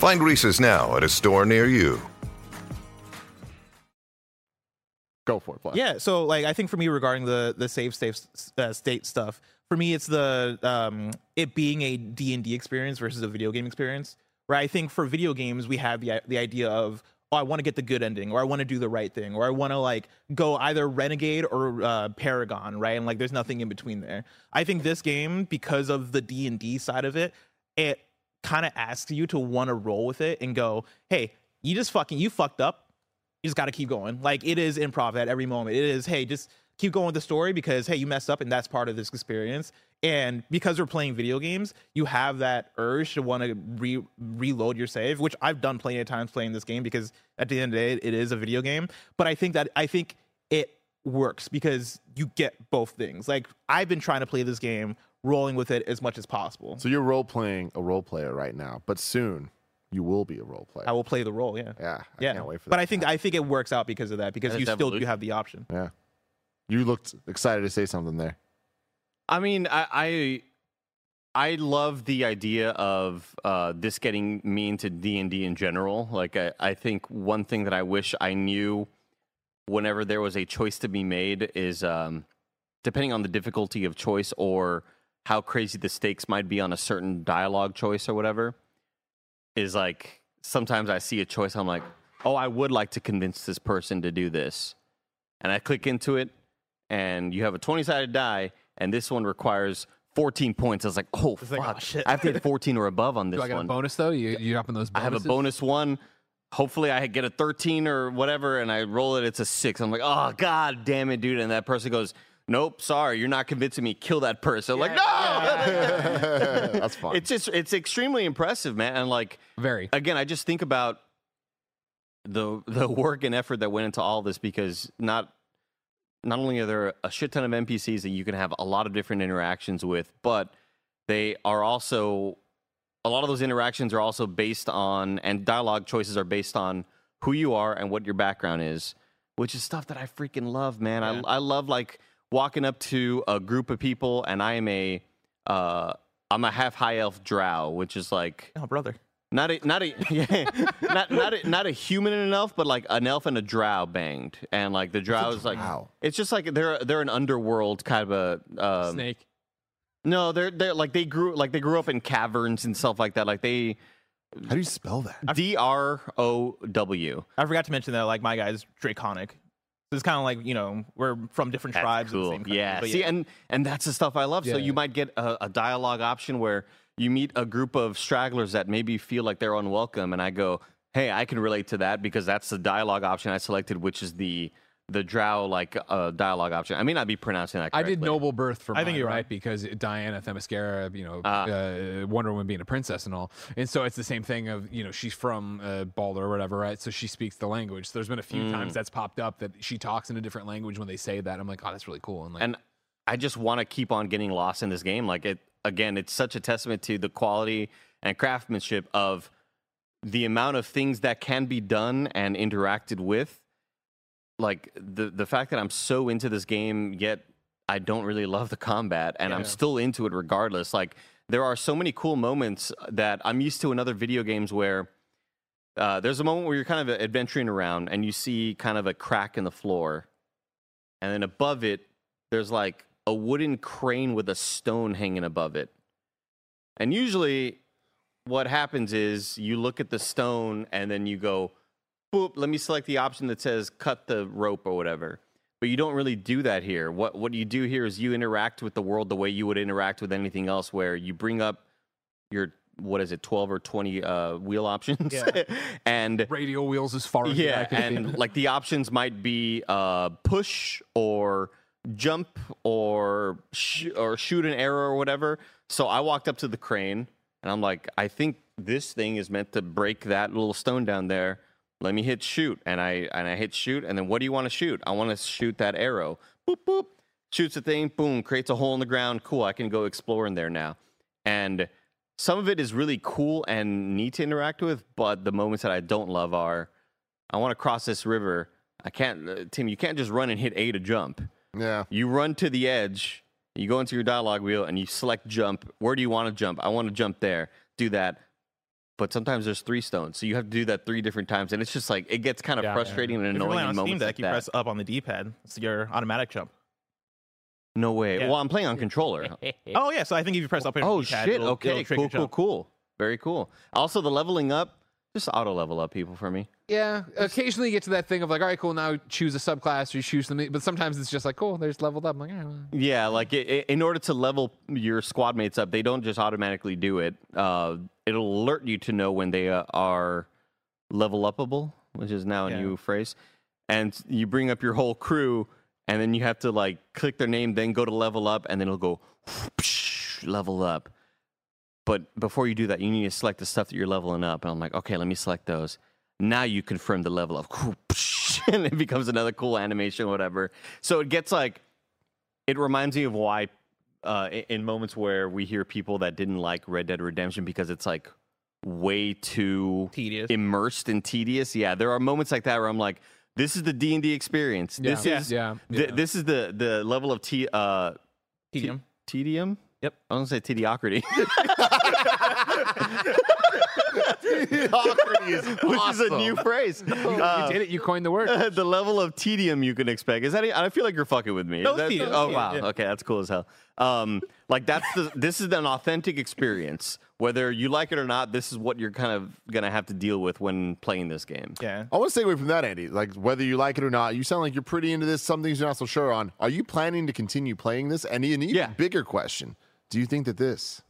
Find Reese's now at a store near you. Go for it, Vlad. Yeah, so like I think for me regarding the the save state uh, state stuff, for me it's the um it being a D&D experience versus a video game experience. Right? I think for video games we have the the idea of oh I want to get the good ending or I want to do the right thing or I want to like go either renegade or uh, paragon, right? And like there's nothing in between there. I think this game because of the D&D side of it, it kind of asks you to want to roll with it and go, "Hey, you just fucking you fucked up you just got to keep going. Like it is improv at every moment. It is, hey, just keep going with the story because hey, you messed up and that's part of this experience. And because we're playing video games, you have that urge to want to re- reload your save, which I've done plenty of times playing this game because at the end of the day, it is a video game. But I think that I think it works because you get both things. Like I've been trying to play this game, rolling with it as much as possible. So you're role playing a role player right now, but soon you will be a role player. I will play the role. Yeah. yeah, I yeah. can't wait for that. but I think. I think it works out because of that because And you it's still do evolution. have the option. yeah. You looked excited to say something there. I mean, I, I I love the idea of uh, this getting me into D and D in general. Like, I, I think one thing that I wish I knew whenever there was a choice to be made is, um, depending on the difficulty of choice or how crazy the stakes might be on a certain dialogue choice or whatever, is like sometimes I see a choice, I'm like, oh, I would like to convince this person to do this, and I click into it, and you have a 20 sided die, and this one requires 14 points. I was like, oh, It's like, oh, shit. I have to hit 14 or above on [LAUGHS] this Do I one. a bonus though? You you dropping those? I have a bonus one. Hopefully, I get a 13 or whatever, and I roll it. It's a six. I'm like, oh god, damn it, dude! And that person goes, nope, sorry, you're not convincing me. Kill that person. like, no. [LAUGHS] That's fun. It's just it's extremely impressive, man. And like Very. again, I just think about the the work and effort that went into all this because not not only are there a shit ton of NPCs that you can have a lot of different interactions with, but they are also a lot of those interactions are also based on and dialogue choices are based on who you are and what your background is, which is stuff that I freaking love, man. Yeah. I I love like walking up to a group of people and I am a uh I'm a half high elf drow, which is like Oh, brother. not a not a [LAUGHS] yeah, not not a, not a human and an elf, but like an elf and a drow banged, and like the drow is like drow? it's just like they're they're an underworld kind of a um, Snake. no, they're they're like they grew like they grew up in caverns and stuff like that. Like they How do you spell that? D R O W. I forgot to mention that like my guy's draconic. So it's kind of like you know we're from different That's tribes. in the cool. same country, yeah. but See, and and that's the stuff I love. So Yeah. you might get a, a dialogue option where you meet a group of stragglers that maybe feel like they're unwelcome, and I go, "Hey, I can relate to that because that's the dialogue option I selected, which is the the drow like uh, dialogue option. I may not be pronouncing that. I did noble birth for I think you're right right. because Diana Themyscira, you know, Ah. uh, Wonder Woman being a princess and all, and so it's the same thing of you know she's from uh, Balder or whatever, right? So she speaks the language. So there's been a few Mm. times that's popped up that she talks in a different language when they say that. I'm like, oh, that's really cool. And like, and I just want to keep on getting lost in this game. Like it again, it's such a testament to the quality and craftsmanship of the amount of things that can be done and interacted with. Like the the fact that I'm so into this game, yet I don't really love the combat, and I'm still into it regardless. Like there are so many cool moments that I'm used to in other video games where. Uh, there's a moment where you're kind of adventuring around and you see kind of a crack in the floor, and then above it, there's like a wooden crane with a stone hanging above it. And usually, what happens is you look at the stone and then you go, boop, let me select the option that says cut the rope or whatever. But you don't really do that here. What what you do here is you interact with the world the way you would interact with anything else, where you bring up your what is it, twelve or twenty uh, wheel options, Yeah. [LAUGHS] and radial wheels as far as yeah, and like the options might be uh, push or jump or sh- or shoot an arrow or whatever. So I walked up to the crane and I'm like, I think this thing is meant to break that little stone down there. Let me hit shoot, and I and I hit shoot, and then what do you want to shoot? I want to shoot that arrow. Boop boop, shoots the thing. Boom, creates a hole in the ground. Cool, I can go explore in there now. And some of it is really cool and neat to interact with, but the moments that I don't love are I want to cross this river. I can't, uh, Tim, you can't just run and hit A to jump. Yeah. You run to the edge, you go into your dialogue wheel, and you select jump. Where do you want to jump? I want to jump there. Do that. But sometimes there's three stones, so you have to do that three different times, and it's just like it gets kind of Yeah, frustrating and annoying. If you're annoying playing in on Steam Deck, like you press up on the D-pad. It's your automatic jump. no way. Yeah. Well, I'm playing on controller. Oh yeah, so I think if you press up on oh the D-pad, shit! it'll- Okay, it'll cool, cool, jump. cool. Very cool. Also, the leveling up, just auto level up people for me. yeah, occasionally you get to that thing of like, all right, cool, now choose a subclass or you choose something, but sometimes it's just like, cool, there's leveled up. I'm like, "Ah. Yeah, like i i in order to level your squad mates up, they don't just automatically do it. Uh, it'll alert you to know when they uh, are level upable, which is now a Yeah. new phrase. And you bring up your whole crew, and then you have to like click their name, then go to level up, and then it'll go [LAUGHS] level up. But before you do that, you need to select the stuff that you're leveling up. And I'm like, okay, let me select those. Now you confirm the level of, [LAUGHS] and it becomes another cool animation, whatever. So it gets like, it reminds me of why, uh, in moments where we hear people that didn't like Red Dead Redemption because it's like way too Tedious. immersed and tedious. Yeah, there are moments like that where I'm like, this is the D and D experience. This Yeah. is Yeah, th- yeah. this is the the level of t uh Tedium. tedium. Yep. I want to say tediocrity. Mediocrity [LAUGHS] is [LAUGHS] which is a new awesome. phrase. you Uh, did it, you coined the word. [LAUGHS] the level of tedium you can expect is that? I feel like you're fucking with me. No, Is that- tedium, oh tedium, wow, yeah. okay, that's cool as hell. Um, like that's the this is an authentic experience. Whether you like it or not, this is what you're kind of gonna have to deal with when playing this game. Yeah. I want to stay away from that, Andy. Like whether you like it or not, you sound like you're pretty into this. Some things you're not so sure on. Are you planning to continue playing this? And an even Yeah. bigger question: Do you think that this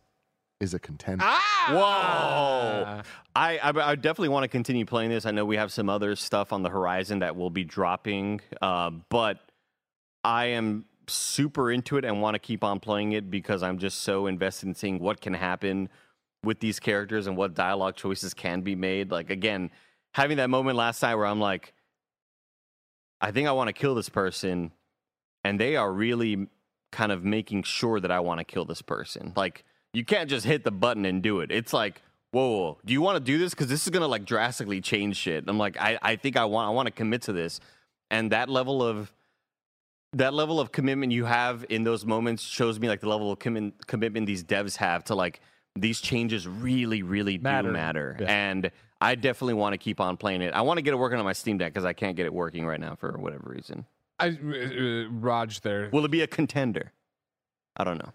is a contender? Whoa! I, I I definitely want to continue playing this. I know we have some other stuff on the horizon that will be dropping, uh, but I am super into it and want to keep on playing it because I'm just so invested in seeing what can happen with these characters and what dialogue choices can be made. Like again, having that moment last night where I'm like, I think I want to kill this person, and they are really kind of making sure that I want to kill this person. Like you can't just hit the button and do it. It's like, whoa, whoa do you want to do this? Because this is gonna like drastically change shit. I'm like, I, I think I want I want to commit to this, and that level of that level of commitment you have in those moments shows me like the level of commi- commitment these devs have to like these changes really really Matter. do matter Yeah. and i definitely want to keep on playing it i want to get it working on my steam deck because i can't get it working right now for whatever reason I, uh, Roger there. will it be a contender i don't know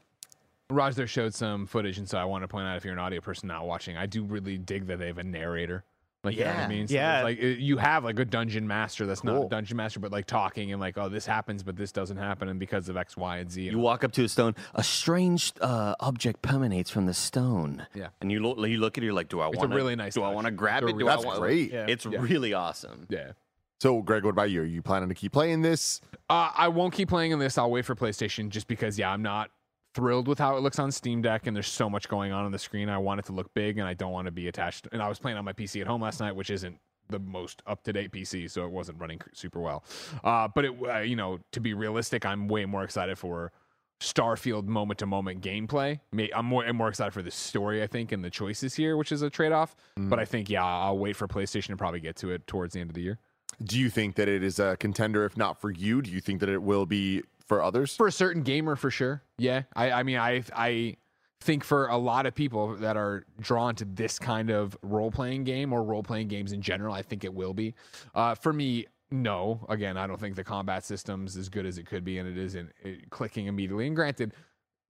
Roger there showed some footage, and so I want to point out if you're an audio person not watching, I do really dig that they have a narrator. Like, you know what I mean? So Yeah. like uh, you have like a dungeon master that's not a dungeon master, but like talking and like, oh, this happens, but this doesn't happen, and because of X, Y, and Z. you walk up to a stone a strange uh, object emanates from the stone Yeah. and you look you look at it you're like do i It's a want to really nice do i want to grab It's a it do really- I That's want great. Yeah. it's Yeah. really awesome yeah. So, Greg, what about you? Are you planning to keep playing this? Uh, I won't keep playing on this. I'll wait for PlayStation just because, yeah, I'm not thrilled with how it looks on Steam Deck, and there's so much going on on the screen. I want it to look big, and I don't want to be attached. And I was playing on my PC at home last night, which isn't the most up to date PC, so it wasn't running super well. Uh, but it, uh, you know, to be realistic, I'm way more excited for Starfield moment to moment gameplay. I'm more I'm more excited for the story, I think, and the choices here, which is a trade off. But I think, yeah, I'll wait for PlayStation to probably get to it towards the end of the year. Do you think that it is a contender? If not for you, do you think that it will be for others? for a certain gamer for sure. Yeah. I i mean i i think for a lot of people that are drawn to this kind of role-playing game or role-playing games in general i think it will be. Uh for me no. Again i don't think the combat system's is as good as it could be and it isn't it, clicking immediately. And granted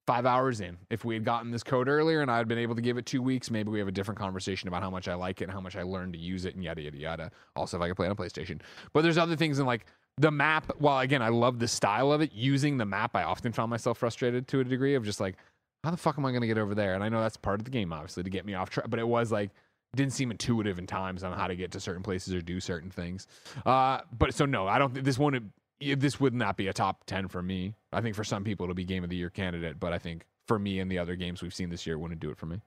five hours in. If we had gotten this code earlier and i had been able to give it two weeks maybe we have a different conversation about how much i like it and how much i learned to use it and yada yada yada. Also if i could play on playstation. But there's other things in like the map while again i love the style of it using the map i often found myself frustrated to a degree of just like how the fuck am i going to get over there? And i know that's part of the game obviously to get me off track but it was like didn't seem intuitive in times on how to get to certain places or do certain things. Uh but so no i don't think this wouldn't this would not be a top 10 for me i think for some people it'll be game of the year candidate but i think for me and the other games we've seen this year it wouldn't do it for me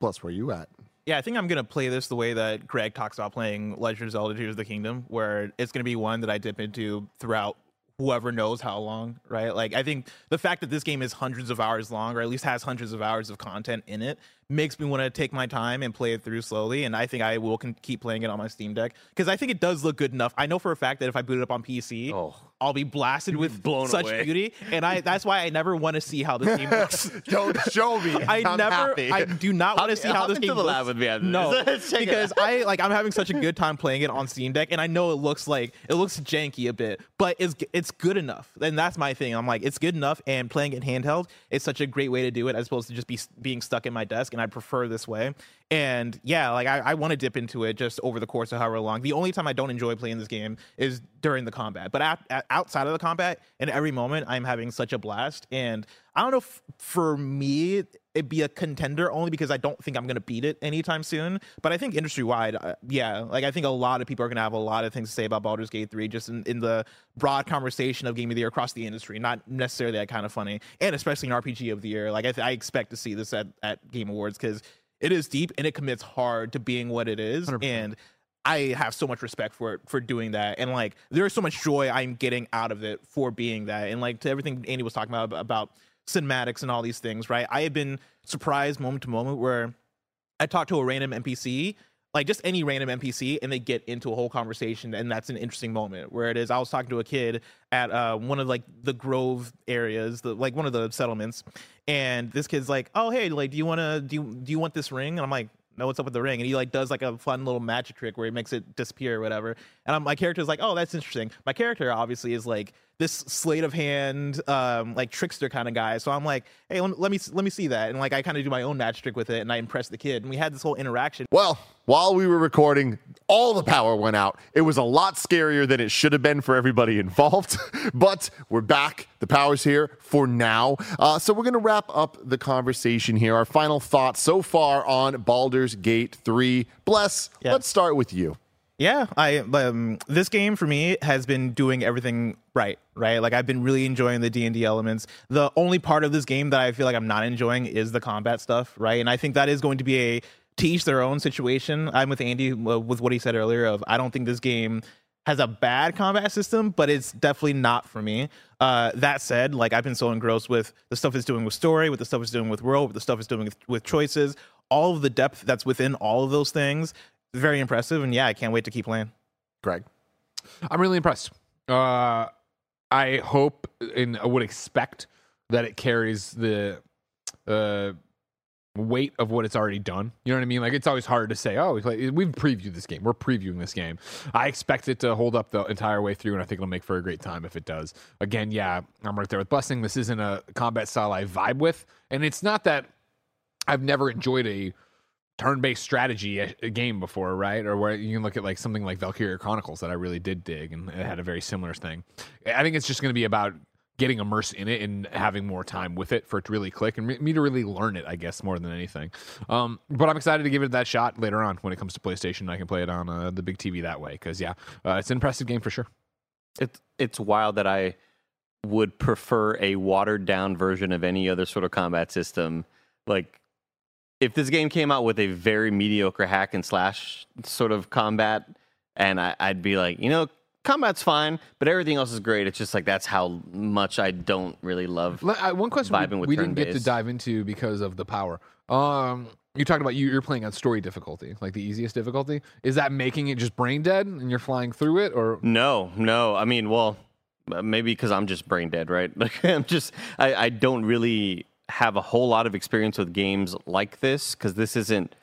Bless, where you at? Yeah, I think I'm gonna play this the way that Greg talks about playing Legend of Zelda: Tears of the Kingdom, where it's gonna be one that I dip into throughout whoever knows how long, right? Like I think the fact that this game is hundreds of hours long, or at least has hundreds of hours of content in it, makes me want to take my time and play it through slowly. And I think I will con- keep playing it on my Steam Deck because I think it does look good enough. I know for a fact that if I boot it up on PC, Oh. I'll be blasted with blown such away. beauty, and I that's why I never want to see how this game looks. [LAUGHS] Don't show me. I I'm never, happy. I do not want to see how this game looks. lab with me No, [LAUGHS] this. Check it because. I like I'm having such a good time playing it on Steam Deck, and I know it looks like it looks janky a bit, but it's it's good enough, and that's my thing. I'm like, it's good enough, and playing it handheld is such a great way to do it, as opposed to just be being stuck in my desk, and I prefer this way. And yeah, like I, I want to dip into it just over the course of however long. The only time I don't enjoy playing this game is during the combat, but at, at, outside of the combat, in every moment, I'm having such a blast. And I don't know for me it'd be a contender only because I don't think I'm gonna beat it anytime soon. But I think industry wide, uh, yeah, like I think a lot of people are gonna have a lot of things to say about Baldur's Gate 3 just in, in the broad conversation of Game of the Year across the industry, not necessarily that kind of funny, and especially an RPG of the year. Like I, th- I expect to see this at, at Game Awards because it is deep and it commits hard to being what it is. 100%. and I have so much respect for it for doing that, and like there is so much joy I'm getting out of it for being that, and like to everything Andy was talking about about cinematics and all these things, right? I have been surprised moment to moment where I talk to a random NPC, like just any random NPC, and they get into a whole conversation, and that's an interesting moment. Where it is, I was talking to a kid at uh, one of like the Grove areas, the like one of the settlements, and this kid's like, "Oh, hey, like, do you want to do you, do you want this ring?" And I'm like. No, what's up with the ring? And he like does like a fun little magic trick where he makes it disappear or whatever. And I'm, my character's like, oh, that's interesting. My character obviously is like this sleight of hand, um, like trickster kind of guy. So I'm like, hey, let, let me let me see that. And like I kind of do my own magic trick with it, and I impress the kid. And we had this whole interaction. Well, while we were recording, all the power went out. It was a lot scarier than it should have been for everybody [LAUGHS] involved. but we're back. The power's here for now. Uh, so we're going to wrap up the conversation here. Our final thoughts so far on Baldur's Gate 3. Bless, Yeah. let's start with you. Yeah, I um, this game for me has been doing everything right, right? Like I've been really enjoying the D and D elements. The only part of this game that I feel like I'm not enjoying is the combat stuff, right? And I think that is going to be a to each their own situation. I'm with Andy uh, with what he said earlier. Of I don't think this game has a bad combat system, but it's definitely not for me. Uh, that said, like I've been so engrossed with the stuff it's doing with story, with the stuff it's doing with world, with the stuff it's doing with, with choices, all of the depth that's within all of those things very impressive. And yeah, I can't wait to keep playing. Greg. I'm really impressed. Uh, I hope and I would expect that it carries the uh, weight of what it's already done. You know what I mean? Like it's always hard to say, oh, we've previewed this game. We're previewing this game. I expect it to hold up the entire way through, and I think it'll make for a great time if it does. Again, yeah, I'm right there with Blessing. This isn't a combat style I vibe with, and it's not that I've never enjoyed a turn-based strategy a game before, right? Or where you can look at like something like Valkyria Chronicles that I really did dig, and it had a very similar thing. I think it's just going to be about getting immersed in it and having more time with it for it to really click and me to really learn it, I guess, more than anything. Um, but I'm excited to give it that shot later on when it comes to PlayStation. I can play it on uh, the big TV that way because yeah, uh, it's an impressive game for sure. It's it's wild that I would prefer a watered down version of any other sort of combat system. Like if this game came out with a very mediocre hack and slash sort of combat, and I, would be like, you know, combat's fine, but everything else is great. It's just like that's how much I don't really love. i one question we, we didn't get to dive into because of the power. Um, you talked about you, you're playing on story difficulty, like the easiest difficulty. Is that making it just brain dead and you're flying through it, or no, no? I mean, well, maybe because I'm just brain dead, right? [LAUGHS] Like I'm just, I, I don't really have a whole lot of experience with games like this because this isn't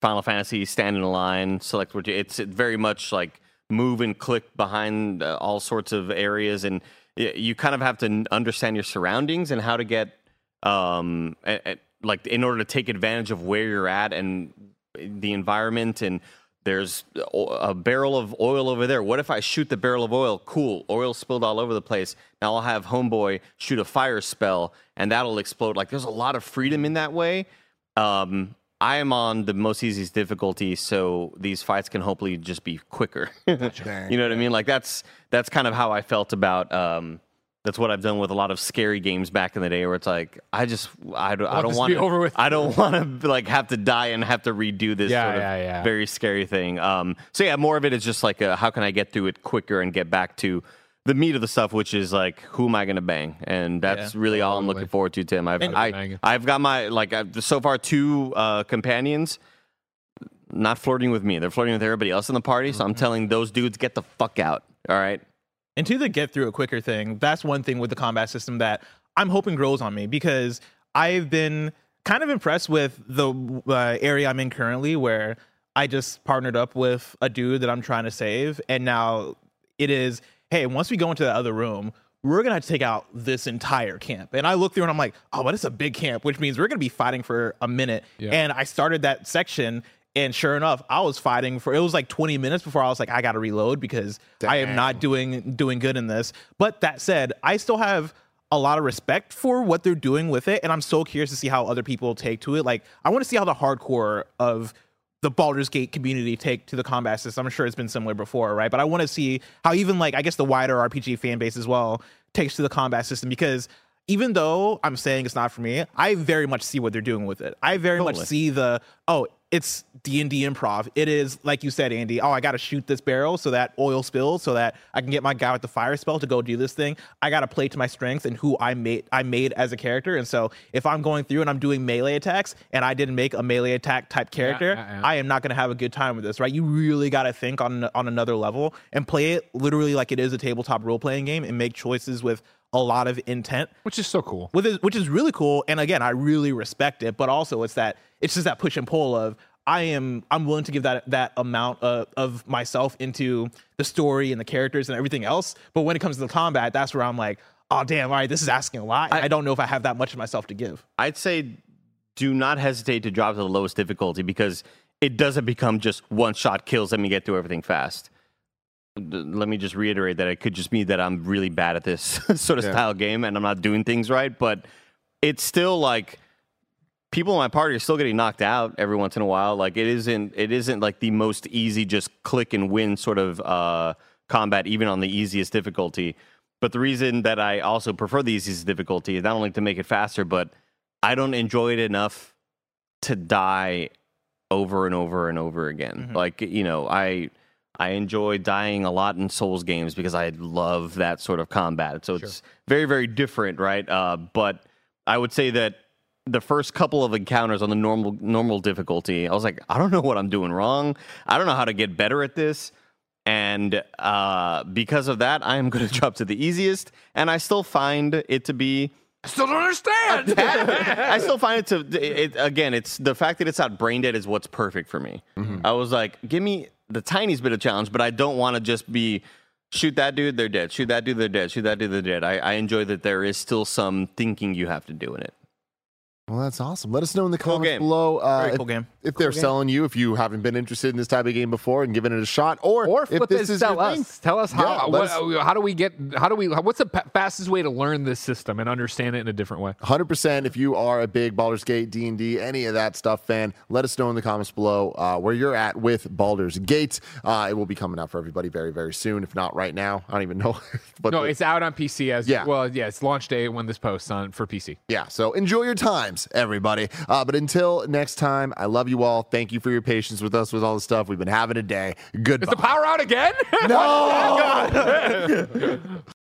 Final Fantasy stand in a line, select what you. It's very much like move and click behind uh, all sorts of areas, and you kind of have to understand your surroundings and how to get um like in order to take advantage of where you're at and the environment and there's a barrel of oil over there. What if I shoot the barrel of oil? Cool. Oil spilled all over the place. Now I'll have Homeboy shoot a fire spell and that'll explode. Like there's a lot of freedom in that way. Um, I am on the most easiest difficulty, so these fights can hopefully just be quicker. [LAUGHS] you know what I mean? Like that's that's kind of how I felt about um, that's what I've done with a lot of scary games back in the day, where it's like I just I, I don't want to over with. I don't [LAUGHS] want to like have to die and have to redo this yeah, sort of yeah, yeah. very scary thing. Um, so yeah, more of it is just like a, how can I get through it quicker and get back to the meat of the stuff, which is like who am I going to bang, and that's yeah, really all I'm looking forward to, Tim. I've I, I've got my like I've, so far two uh, companions not flirting with me; they're flirting with everybody else in the party. So I'm mm-hmm. telling those dudes get the fuck out. All right. And to the get through it quicker thing, that's one thing with the combat system that I'm hoping grows on me because I've been kind of impressed with the uh, area I'm in currently where I just partnered up with a dude that I'm trying to save. And now it is, hey, once we go into the other room, we're gonna take out this entire camp. And I look through and I'm like, oh, but it's a big camp, which means we're gonna be fighting for a minute. Yeah. And I started that section and sure enough, I was fighting for it was like 20 minutes before I was like, I gotta reload because Damn. I am not doing doing good in this. But that said, I still have a lot of respect for what they're doing with it, and I'm so curious to see how other people take to it. Like, I want to see how the hardcore of the Baldur's Gate community take to the combat system. I'm sure it's been similar before, right? But I want to see how even like I guess the wider RPG fan base as well takes to the combat system because even though I'm saying it's not for me, I very much see what they're doing with it. I very totally. much see the oh, it's D&D improv. It is like you said Andy, oh I got to shoot this barrel so that oil spills so that I can get my guy with the fire spell to go do this thing. I got to play to my strengths and who I made I made as a character. And so if I'm going through and I'm doing melee attacks and I didn't make a melee attack type character, yeah, yeah, yeah. I am not going to have a good time with this, right? You really got to think on on another level and play it literally like it is a tabletop role playing game and make choices with a lot of intent, which is so cool. With it, which is really cool, and again, I really respect it. But also, it's that it's just that push and pull of I am I'm willing to give that that amount of, of myself into the story and the characters and everything else. But when it comes to the combat, that's where I'm like, oh damn, all right, this is asking a lot. I, I don't know if I have that much of myself to give. I'd say do not hesitate to drop to the lowest difficulty because it doesn't become just one shot kills. Let me get through everything fast let me just reiterate that it could just be that I'm really bad at this [LAUGHS] sort of yeah. style game and I'm not doing things right, but it's still like people in my party are still getting knocked out every once in a while. Like it isn't it isn't like the most easy just click and win sort of uh, combat, even on the easiest difficulty. But the reason that I also prefer the easiest difficulty is not only to make it faster, but I don't enjoy it enough to die over and over and over again. Mhm. Like you know, I I enjoy dying a lot in Souls games because I love that sort of combat. So it's very very different, right? Uh, but I would say that the first couple of encounters on the normal normal difficulty, I was like, I don't know what I'm doing wrong. I don't know how to get better at this. And uh, because of that, I am going [LAUGHS] to drop to the easiest, and I still find it to be I Still don't understand. [LAUGHS] I still find it to it, again. It's the fact that it's not brain dead is what's perfect for me. I was like, give me the tiniest bit of challenge, but I don't want to just be shoot that dude, they're dead. Shoot that dude, they're dead. Shoot that dude, they're dead. I, I enjoy that there is still some thinking you have to do in it. Well, that's awesome. Let us know in the Cool comments game. below uh, Very if, cool game. if they're selling you, if you haven't been interested in this type of game before and giving it a shot, or, Or if this is tell your us. thing. Tell us how. Yeah, what, us- how do we get? How do we? What's the pa- fastest way to learn this system and understand it in a different way? 100% if you are a big Baldur's Gate, D&D, any of that stuff fan, let us know in the comments below uh, where you're at with Baldur's Gate. Uh, it will be coming out for everybody very, very soon, if not right now. I don't even know. [LAUGHS] but No, the- it's out on PC as Yeah. well. Yeah, it's launch day when this posts on for PC. Yeah, so enjoy your times, everybody. Uh, but until next time, I love you all. Thank you for your patience with us with all the stuff we've been having today. Goodbye. Is the power out again? no! [LAUGHS] [LAUGHS]